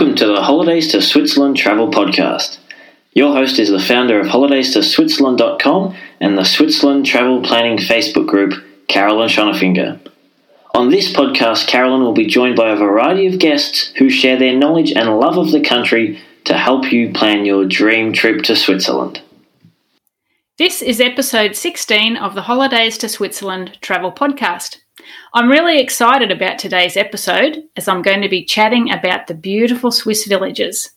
Welcome to the Holidays to Switzerland Travel Podcast. Your host is the founder of holidays to Switzerland.com and the Switzerland Travel Planning Facebook group, Carolyn Schonefinger. On this podcast, Carolyn will be joined by a variety of guests who share their knowledge and love of the country to help you plan your dream trip to Switzerland. This is episode 16 of the Holidays to Switzerland Travel Podcast. I'm really excited about today's episode as I'm going to be chatting about the beautiful Swiss villages.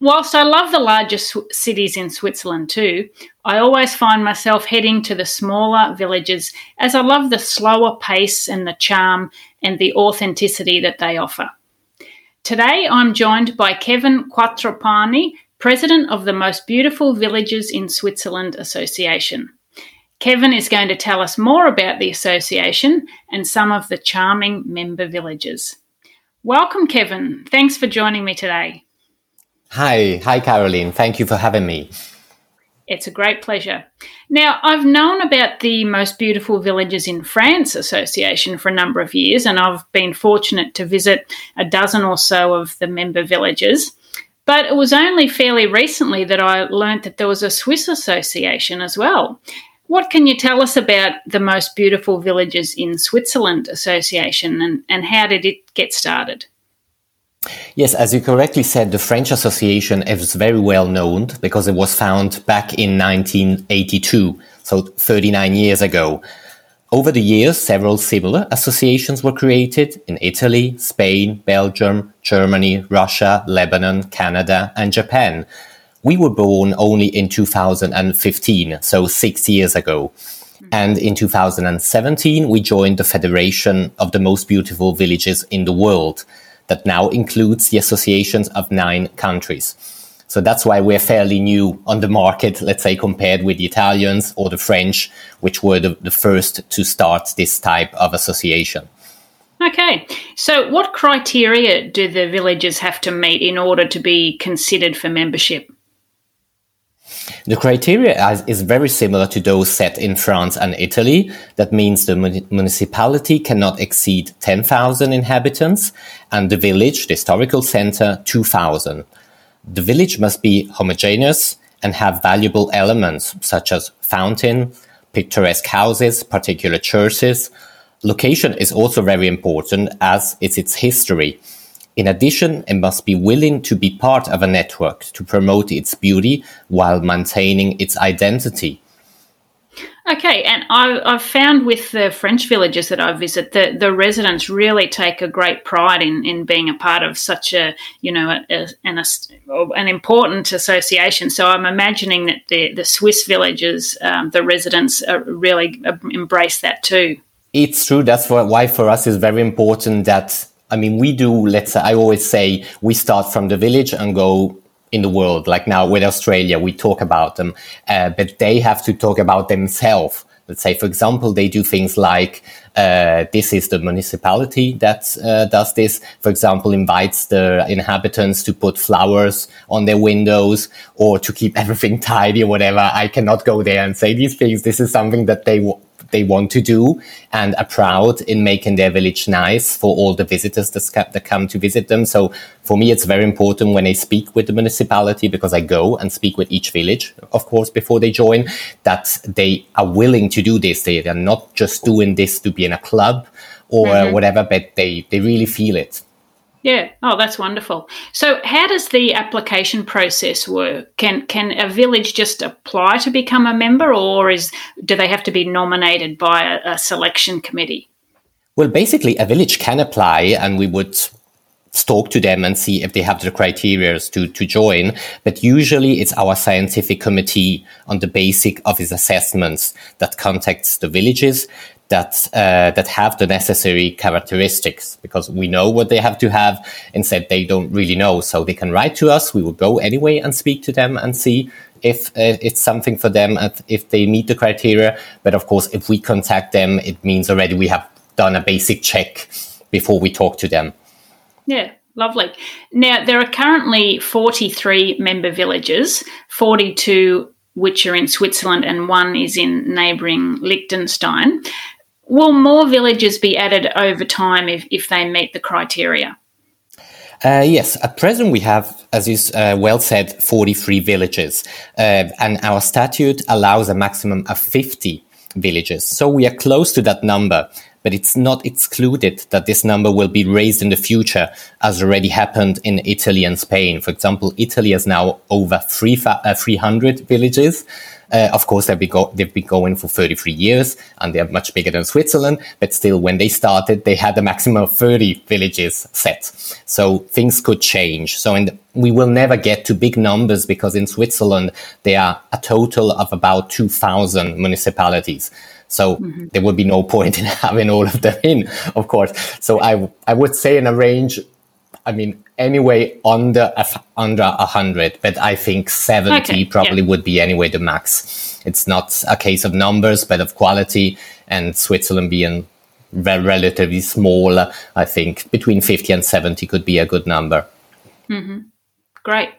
Whilst I love the largest cities in Switzerland too, I always find myself heading to the smaller villages as I love the slower pace and the charm and the authenticity that they offer. Today I'm joined by Kevin Quattropani, President of the Most Beautiful Villages in Switzerland Association. Kevin is going to tell us more about the association and some of the charming member villages. Welcome, Kevin. Thanks for joining me today. Hi, hi, Caroline. Thank you for having me. It's a great pleasure. Now, I've known about the Most Beautiful Villages in France Association for a number of years, and I've been fortunate to visit a dozen or so of the member villages. But it was only fairly recently that I learnt that there was a Swiss association as well. What can you tell us about the Most Beautiful Villages in Switzerland Association and, and how did it get started? Yes, as you correctly said, the French Association is very well known because it was founded back in 1982, so 39 years ago. Over the years, several similar associations were created in Italy, Spain, Belgium, Germany, Russia, Lebanon, Canada, and Japan we were born only in 2015, so six years ago. Mm-hmm. And in 2017, we joined the Federation of the Most Beautiful Villages in the World, that now includes the associations of nine countries. So that's why we're fairly new on the market, let's say, compared with the Italians or the French, which were the, the first to start this type of association. Okay, so what criteria do the villages have to meet in order to be considered for membership? The criteria is very similar to those set in France and Italy. That means the municipality cannot exceed 10,000 inhabitants and the village, the historical center, 2,000. The village must be homogeneous and have valuable elements such as fountain, picturesque houses, particular churches. Location is also very important as is its history. In addition, it must be willing to be part of a network to promote its beauty while maintaining its identity. Okay, and I, have found with the French villages that I visit that the residents really take a great pride in, in being a part of such a you know a, a, an, a, an important association. So I'm imagining that the the Swiss villages, um, the residents really uh, embrace that too. It's true. That's why for us it's very important that I mean, we do, let's say, I always say we start from the village and go in the world. Like now with Australia, we talk about them, uh, but they have to talk about themselves. Let's say, for example, they do things like uh, this is the municipality that uh, does this. For example, invites the inhabitants to put flowers on their windows or to keep everything tidy or whatever. I cannot go there and say these things. This is something that they they want to do and are proud in making their village nice for all the visitors that come to visit them. So for me, it's very important when I speak with the municipality because I go and speak with each village, of course, before they join, that they are willing to do this. They are not just doing this to be in a club or mm-hmm. whatever, but they, they really feel it. Yeah. Oh, that's wonderful. So, how does the application process work? Can can a village just apply to become a member, or is do they have to be nominated by a, a selection committee? Well, basically, a village can apply, and we would talk to them and see if they have the criteria to, to join. But usually it's our scientific committee on the basic of its assessments that contacts the villages that uh, that have the necessary characteristics because we know what they have to have. Instead, they don't really know, so they can write to us. We will go anyway and speak to them and see if uh, it's something for them and if they meet the criteria. But of course, if we contact them, it means already we have done a basic check before we talk to them. Yeah. Lovely. Now, there are currently 43 member villages, 42 which are in Switzerland, and one is in neighbouring Liechtenstein. Will more villages be added over time if, if they meet the criteria? Uh, yes, at present we have, as you uh, well said, 43 villages, uh, and our statute allows a maximum of 50 villages. So we are close to that number, but it's not excluded that this number will be raised in the future, as already happened in Italy and Spain. For example, Italy has now over three, uh, 300 villages. Uh, of course, they've been, go- they've been going for 33 years and they're much bigger than Switzerland. But still, when they started, they had a maximum of 30 villages set. So things could change. So in the, we will never get to big numbers because in Switzerland, there are a total of about 2,000 municipalities. So mm-hmm. there would be no point in having all of them in, of course. So I, I would say in a range I mean, anyway, under under a hundred, but I think seventy okay, probably yeah. would be anyway the max. It's not a case of numbers, but of quality. And Switzerland being re- relatively small, I think between fifty and seventy could be a good number. Mm-hmm. Great.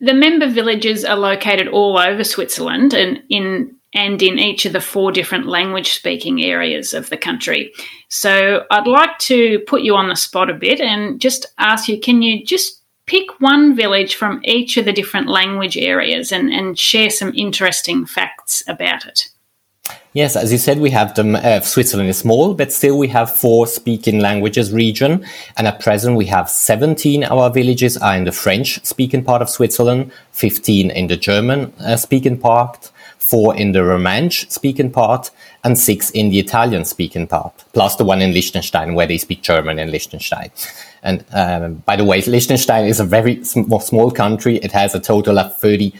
The member villages are located all over Switzerland and in and in each of the four different language speaking areas of the country. So I'd like to put you on the spot a bit and just ask you can you just pick one village from each of the different language areas and, and share some interesting facts about it? Yes, as you said, we have them. Uh, Switzerland is small, but still we have four speaking languages region. And at present we have 17 our villages are in the French speaking part of Switzerland, 15 in the German uh, speaking part, four in the Romansh speaking part, and six in the Italian speaking part, plus the one in Liechtenstein where they speak German in Liechtenstein. And um, by the way, Liechtenstein is a very sm- small country. It has a total of 30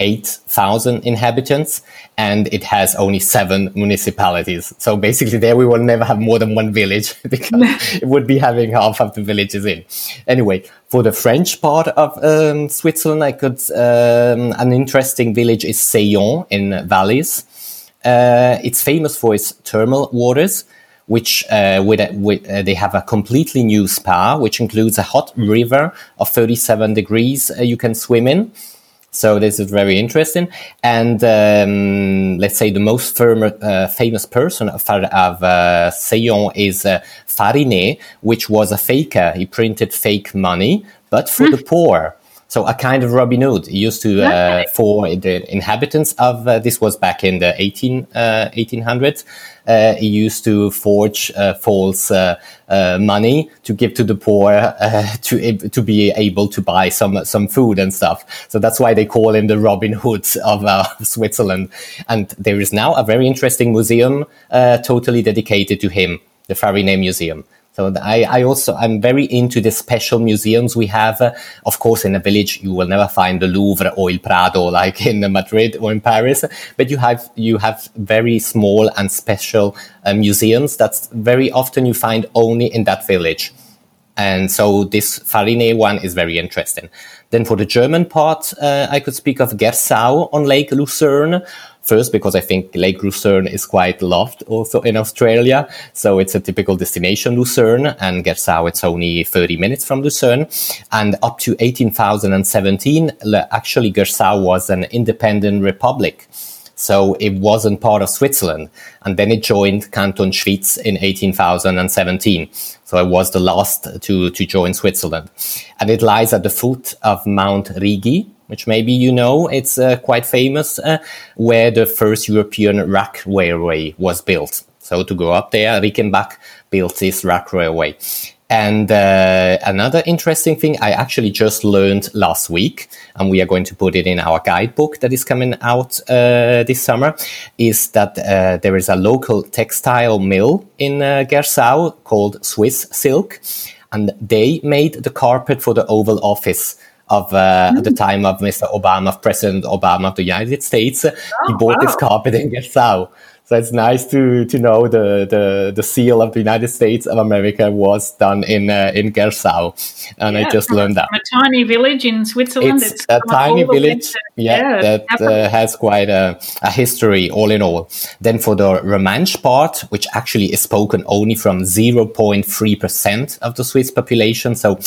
8,000 inhabitants and it has only seven municipalities. So basically there we will never have more than one village because it would be having half of the villages in. Anyway, for the French part of um, Switzerland, I could, um, an interesting village is Saillon in Valais. Uh, it's famous for its thermal waters which uh, with, a, with uh, they have a completely new spa, which includes a hot river of 37 degrees uh, you can swim in. So this is very interesting. And um, let's say the most firm, uh, famous person of, of uh, Saillon is uh, Farinet, which was a faker. He printed fake money, but for mm. the poor. So a kind of Robin Hood. He used to, uh, for the inhabitants of, uh, this was back in the 18, uh, 1800s, uh, he used to forge uh, false uh, money to give to the poor to to be able to buy some some food and stuff. So that's why they call him the Robin Hood of Switzerland. And there is now a very interesting museum totally dedicated to him, the Farinet Museum. So I, I also, I'm very into the special museums we have. Of course, in a village, you will never find the Louvre or Il Prado like in Madrid or in Paris, but you have, you have very small and special uh, museums that's very often you find only in that village. And so this Farinet one is very interesting. Then for the German part, uh, I could speak of Gersau on Lake Lucerne. First, because I think Lake Lucerne is quite loved also in Australia. So it's a typical destination, Lucerne, and Gersau, it's only 30 minutes from Lucerne. And up to 1817, actually Gersau was an independent republic. So it wasn't part of Switzerland. And then it joined Canton Schwyz in 1817. So it was the last to, to join Switzerland. And it lies at the foot of Mount Rigi, which maybe you know, it's uh, quite famous, uh, where the first European rack railway was built. So to go up there, Riggenbach built this rack railway. And uh, another interesting thing I actually just learned last week, and we are going to put it in our guidebook that is coming out uh, this summer, is that uh, there is a local textile mill in uh, Gersau called Swiss Silk, and they made the carpet for the Oval Office of uh, mm. at the time of Mr. Obama, of President Obama of the United States. Oh, he bought wow. this carpet in Gersau. So it's nice to to know the, the, the seal of the United States of America was done in uh, in Gersau, and yeah, I just learned that. A tiny village in Switzerland. It's, it's a tiny village, yeah, yeah, that uh, has quite a, a history all in all. Then for the Romansh part, which actually is spoken only from 0.3 percent of the Swiss population, so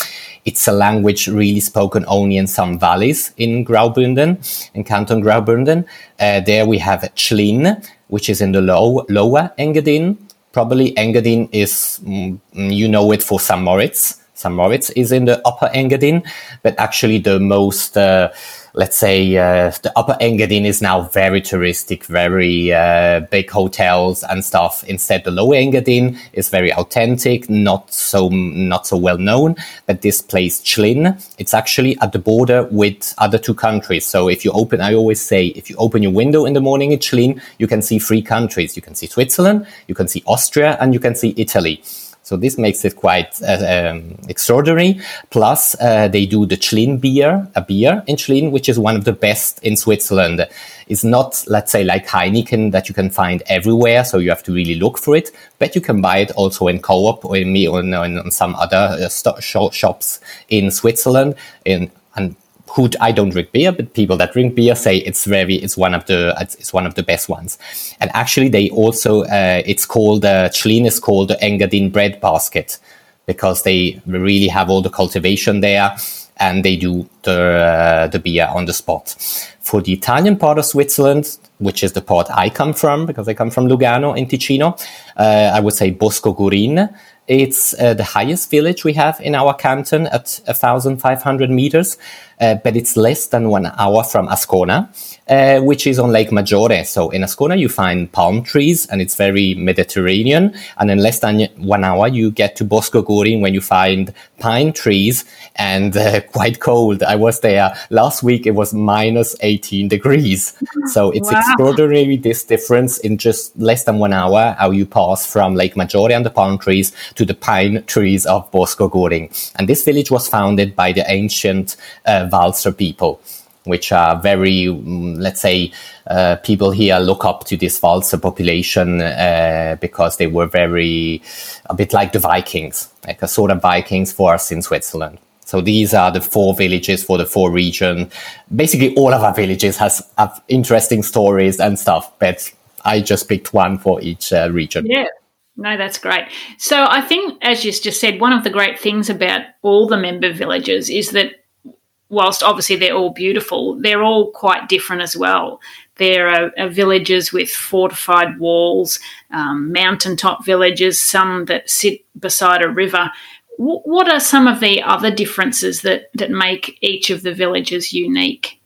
it's a language really spoken only in some valleys in Graubünden, in Canton Graubünden. Uh, there we have Tschlin, which is in the low, lower Engadin. Probably Engadin is, mm, you know it for St. Moritz. St. Moritz is in the Upper Engadin, but actually the most, uh, let's say, uh, the Upper Engadin is now very touristic, very uh, big hotels and stuff. Instead, the Lower Engadin is very authentic, not so not so well known. But this place, Tschlin, it's actually at the border with other two countries. So if you open, I always say, if you open your window in the morning in Tschlin, you can see three countries. You can see Switzerland, you can see Austria, and you can see Italy. So this makes it quite uh, um, extraordinary. Plus, uh, they do the Tschlin beer, a beer in Tschlin, which is one of the best in Switzerland. It's not, let's say, like Heineken that you can find everywhere, so you have to really look for it. But you can buy it also in Co-op or in me or in, in some other uh, st- shops in Switzerland. And who I don't drink beer, but people that drink beer say it's very it's one of the it's one of the best ones. And actually, they also uh, it's called uh, is called the Engadin bread basket because they really have all the cultivation there and they do the uh, the beer on the spot. For the Italian part of Switzerland, which is the part I come from, because I come from Lugano in Ticino, uh, I would say Bosco Gurin it's uh, the highest village we have in our canton at 1,500 meters, uh, but it's less than one hour from Ascona, uh, which is on Lake Maggiore. So in Ascona, you find palm trees and it's very Mediterranean. And in less than one hour, you get to Bosco Gurin when you find pine trees and uh, quite cold. I was there last week. It was minus 18 degrees. So it's wow. extraordinary, this difference in just less than one hour, how you pass from Lake Maggiore and the palm trees to the pine trees of Bosco Gurin. And this village was founded by the ancient uh, Walser people which are very, mm, let's say, uh, people here look up to this Walser population uh, because they were very, a bit like the Vikings, like a sort of Vikings for us in Switzerland. So these are the four villages for the four region. Basically, all of our villages has have interesting stories and stuff, but I just picked one for each uh, region. Yeah. No, that's great. So I think, as you just said, one of the great things about all the member villages is that whilst obviously they're all beautiful, they're all quite different as well. There are, are villages with fortified walls, um, mountaintop villages, some that sit beside a river. W- what are some of the other differences that, that make each of the villages unique?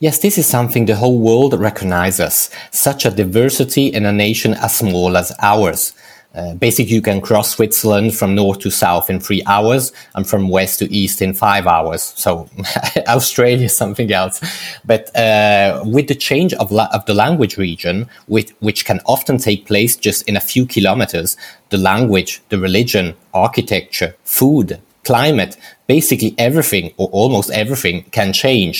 Yes, this is something the whole world recognizes. Such a diversity in a nation as small as ours. Uh, basically, you can cross Switzerland from north to south in three hours and from west to east in five hours. So Australia is something else. But uh, with the change of, la- of the language region, with, which can often take place just in a few kilometers, the language, the religion, architecture, food, climate, basically everything or almost everything can change.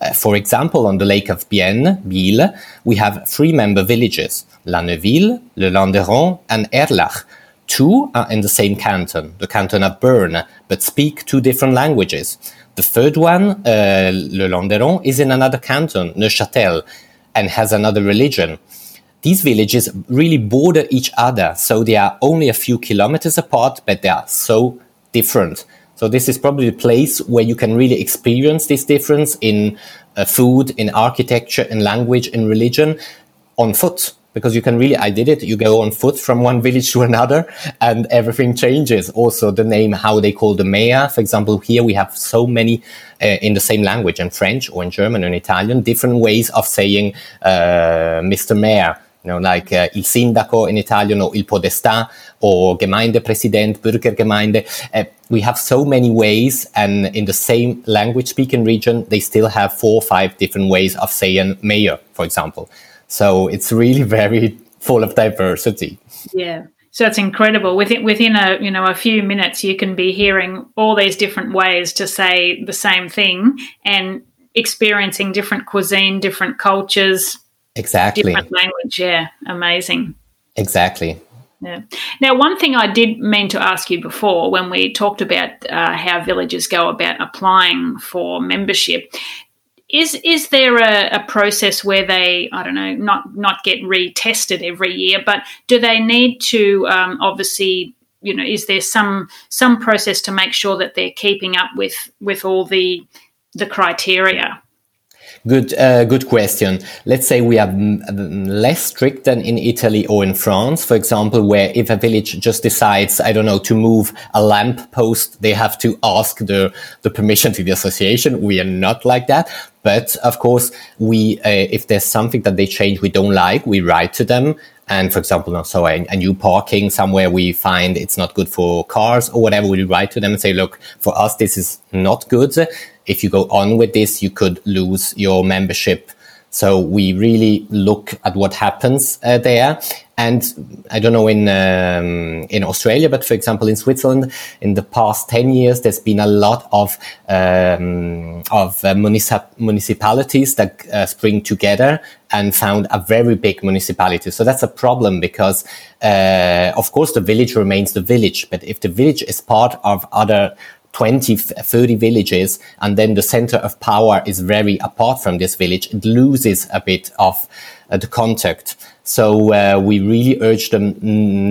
Uh, for example, on the lake of Bienne, Biel, we have three member villages, La Neuveville, Le Landeron, and Erlach. Two are in the same canton, the canton of Bern, but speak two different languages. The third one, uh, Le Landeron, is in another canton, Neuchâtel, and has another religion. These villages really border each other, so they are only a few kilometers apart, but they are so different. So this is probably the place where you can really experience this difference in uh, food, in architecture, in language, in religion on foot. Because you can really, I did it. You go on foot from one village to another and everything changes. Also the name, how they call the mayor. For example, here we have so many uh, in the same language in French or in German or in Italian, different ways of saying, uh, Mr. Mayor you know, like uh, il sindaco in Italian or il podestà or Gemeindepräsident, Bürgergemeinde. Uh, we have so many ways and in the same language speaking region, they still have four or five different ways of saying mayor, for example. So it's really very full of diversity. Yeah. So it's incredible. Within within a you know a few minutes, you can be hearing all these different ways to say the same thing and experiencing different cuisine, different cultures, Exactly. Different language, yeah. Amazing. Exactly. Yeah. Now, one thing I did mean to ask you before when we talked about uh, how villages go about applying for membership is is there a, a, process where they I don't know not not get retested every year, but do they need to um, obviously you know is there some some process to make sure that they're keeping up with with all the the criteria? Good, uh, good question. Let's say we are less strict than in Italy or in France, for example, where if a village just decides, I don't know, to move a lamp post, they have to ask the, the permission to the association. We are not like that. But of course, we, uh, if there's something that they change we don't like, we write to them and for example, so a, a, new parking somewhere we find it's not good for cars or whatever, we write to them and say, look, for us, this is not good. If you go on with this, you could lose your membership so we really look at what happens uh, there. And I don't know in um, in Australia, but for example in Switzerland, in the past ten years, there's been a lot of um, of uh, municip- municipalities that uh, spring together and found a very big municipality. So that's a problem because, uh, of course, the village remains the village, but if the village is part of other 20, 30 villages, and then the center of power is very apart from this village, it loses a bit of uh, the contact. So uh, we really urge them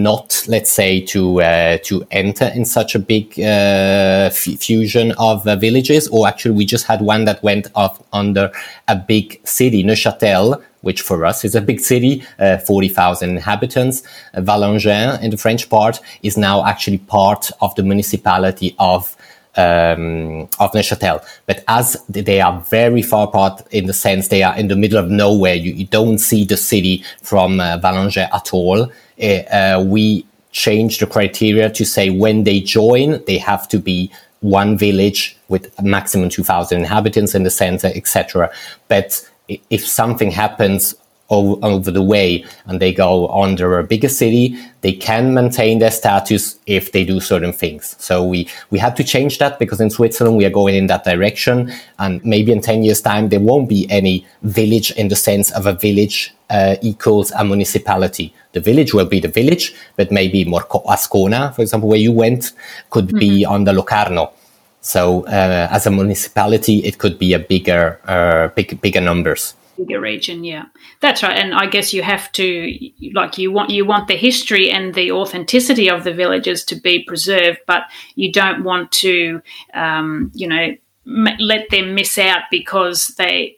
not, let's say, to uh, to enter in such a big uh, fusion of uh, villages. Or actually, we just had one that went off under a big city, Neuchâtel, which for us is a big city, uh, 40,000 inhabitants. Valangin in the French part is now actually part of the municipality of um, of Neuchâtel. But as they are very far apart in the sense they are in the middle of nowhere, you, you don't see the city from uh, at all. Uh, uh, we change the criteria to say when they join, they have to be one village with a maximum 2,000 inhabitants in the center, etc. But if something happens over the way and they go under a bigger city, they can maintain their status if they do certain things. So we, we had to change that because in Switzerland we are going in that direction. And maybe in 10 years time, there won't be any village in the sense of a village uh, equals a municipality. The village will be the village, but maybe more Ascona, for example, where you went, could mm-hmm. be on the Locarno. So uh, as a municipality, it could be a bigger, uh, big, bigger numbers bigger region yeah that's right and i guess you have to like you want you want the history and the authenticity of the villages to be preserved but you don't want to um, you know m- let them miss out because they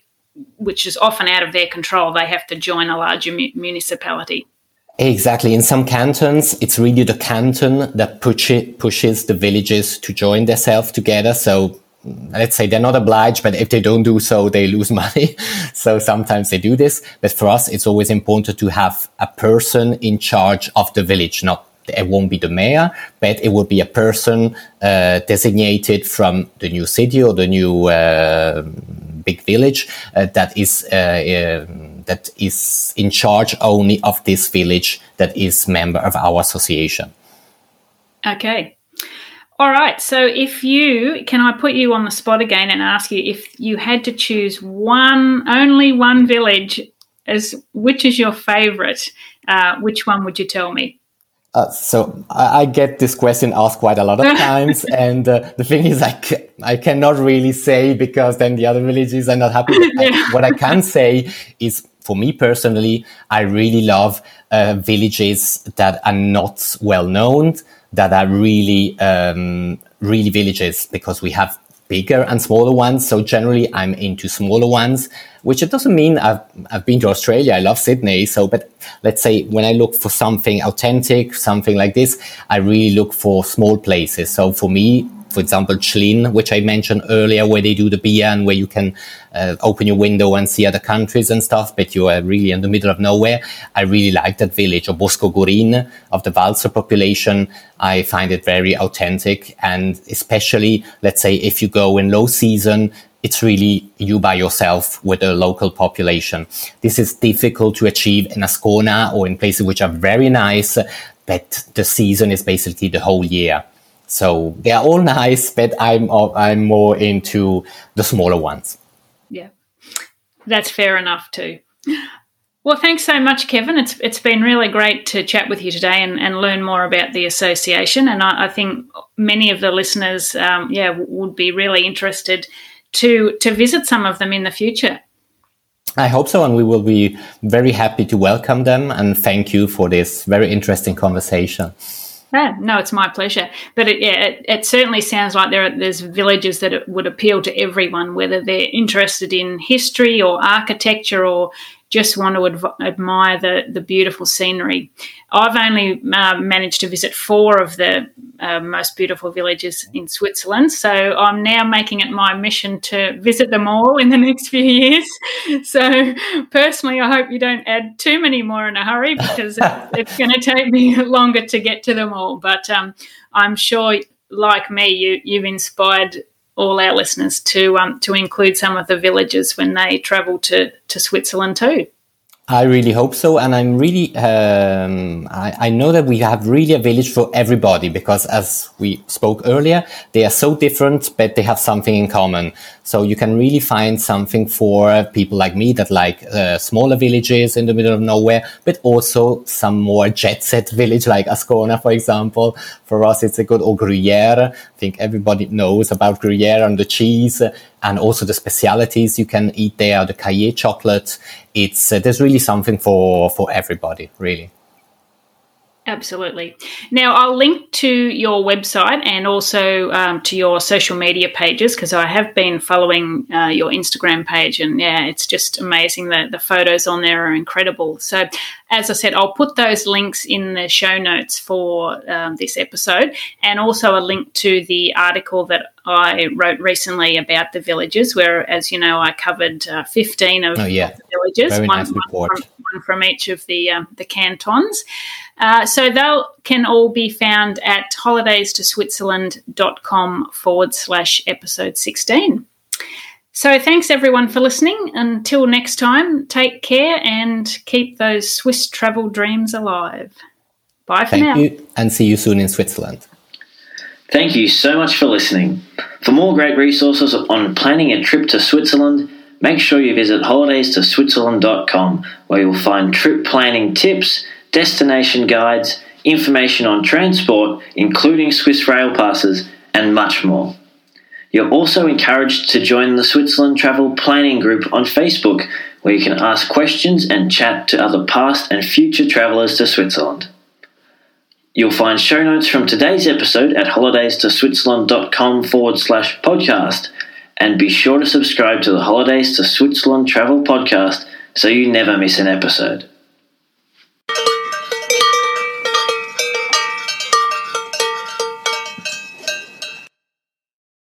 which is often out of their control they have to join a larger mu- municipality Exactly. In some cantons, it's really the canton that push it, pushes the villages to join themselves together. So let's say they're not obliged, but if they don't do so, they lose money. so sometimes they do this. But for us, it's always important to have a person in charge of the village, not it won't be the mayor, but it will be a person uh, designated from the new city or the new uh, big village uh, that is uh, um, that is in charge only of this village that is member of our association. Okay, all right. So, if you can, I put you on the spot again and ask you if you had to choose one, only one village, as which is your favorite? Uh, which one would you tell me? Uh, so I, I, get this question asked quite a lot of times, and uh, the thing is, I, c- I cannot really say because then the other villages are not happy. yeah. I, what I can say is, for me personally, I really love uh, villages that are not well known that are really, um, really villages because we have bigger and smaller ones. So generally I'm into smaller ones, which it doesn't mean I've, I've been to Australia. I love Sydney. So, but let's say when I look for something authentic, something like this, I really look for small places. So for me, for example, Tschlin, which I mentioned earlier, where they do the beer and where you can uh, open your window and see other countries and stuff, but you are really in the middle of nowhere. I really like that village of Bosco Gurin of the Walser population. I find it very authentic. And especially, let's say, if you go in low season, it's really you by yourself with the local population. This is difficult to achieve in Ascona or in places which are very nice, but the season is basically the whole year. So they are all nice, but I'm I'm more into the smaller ones. Yeah, that's fair enough too. Well, thanks so much, Kevin. It's it's been really great to chat with you today and, and learn more about the association. And I, I think many of the listeners, um, yeah, would be really interested to to visit some of them in the future. I hope so, and we will be very happy to welcome them. And thank you for this very interesting conversation. Yeah, no, it's my pleasure. But it, yeah, it, it, certainly sounds like there are, there's villages that would appeal to everyone, whether they're interested in history or architecture or just want to adv- admire the, the beautiful scenery. I've only uh, managed to visit four of the uh, most beautiful villages in Switzerland, so I'm now making it my mission to visit them all in the next few years. So, personally, I hope you don't add too many more in a hurry because it's going to take me longer to get to them all. But um, I'm sure, like me, you, you've inspired all our listeners to um, to include some of the villages when they travel to to Switzerland too. I really hope so, and I'm really um, I, I, know that we have really a village for everybody because, as we spoke earlier, they are so different, but they have something in common. So you can really find something for people like me that like uh, smaller villages in the middle of nowhere, but also some more jet set village like Ascona, for example. For us, it's a good or Gruyere. I think everybody knows about Gruyere and the cheese and also the specialities you can eat there, the Cailler chocolate. It's uh, there's really something for for everybody, really. Absolutely. Now, I'll link to your website and also um, to your social media pages because I have been following uh, your Instagram page, and yeah, it's just amazing. The, the photos on there are incredible. So, as I said, I'll put those links in the show notes for um, this episode and also a link to the article that I wrote recently about the villages, where, as you know, I covered uh, 15 of, oh, yeah. the villages, one, nice one, from, one, from, each of the, um, the cantons. Uh, so they can all be found at holidays2switzerland.com forward slash episode 16. So thanks everyone for listening. Until next time, take care and keep those Swiss travel dreams alive. Bye for Thank now. you and see you soon in Switzerland. Thank you so much for listening. For more great resources on planning a trip to Switzerland, make sure you visit holidays2switzerland.com where you'll find trip planning tips destination guides, information on transport, including Swiss rail passes, and much more. You're also encouraged to join the Switzerland Travel Planning Group on Facebook, where you can ask questions and chat to other past and future travellers to Switzerland. You'll find show notes from today's episode at holidays2switzerland.com forward slash podcast, and be sure to subscribe to the Holidays to Switzerland Travel podcast so you never miss an episode.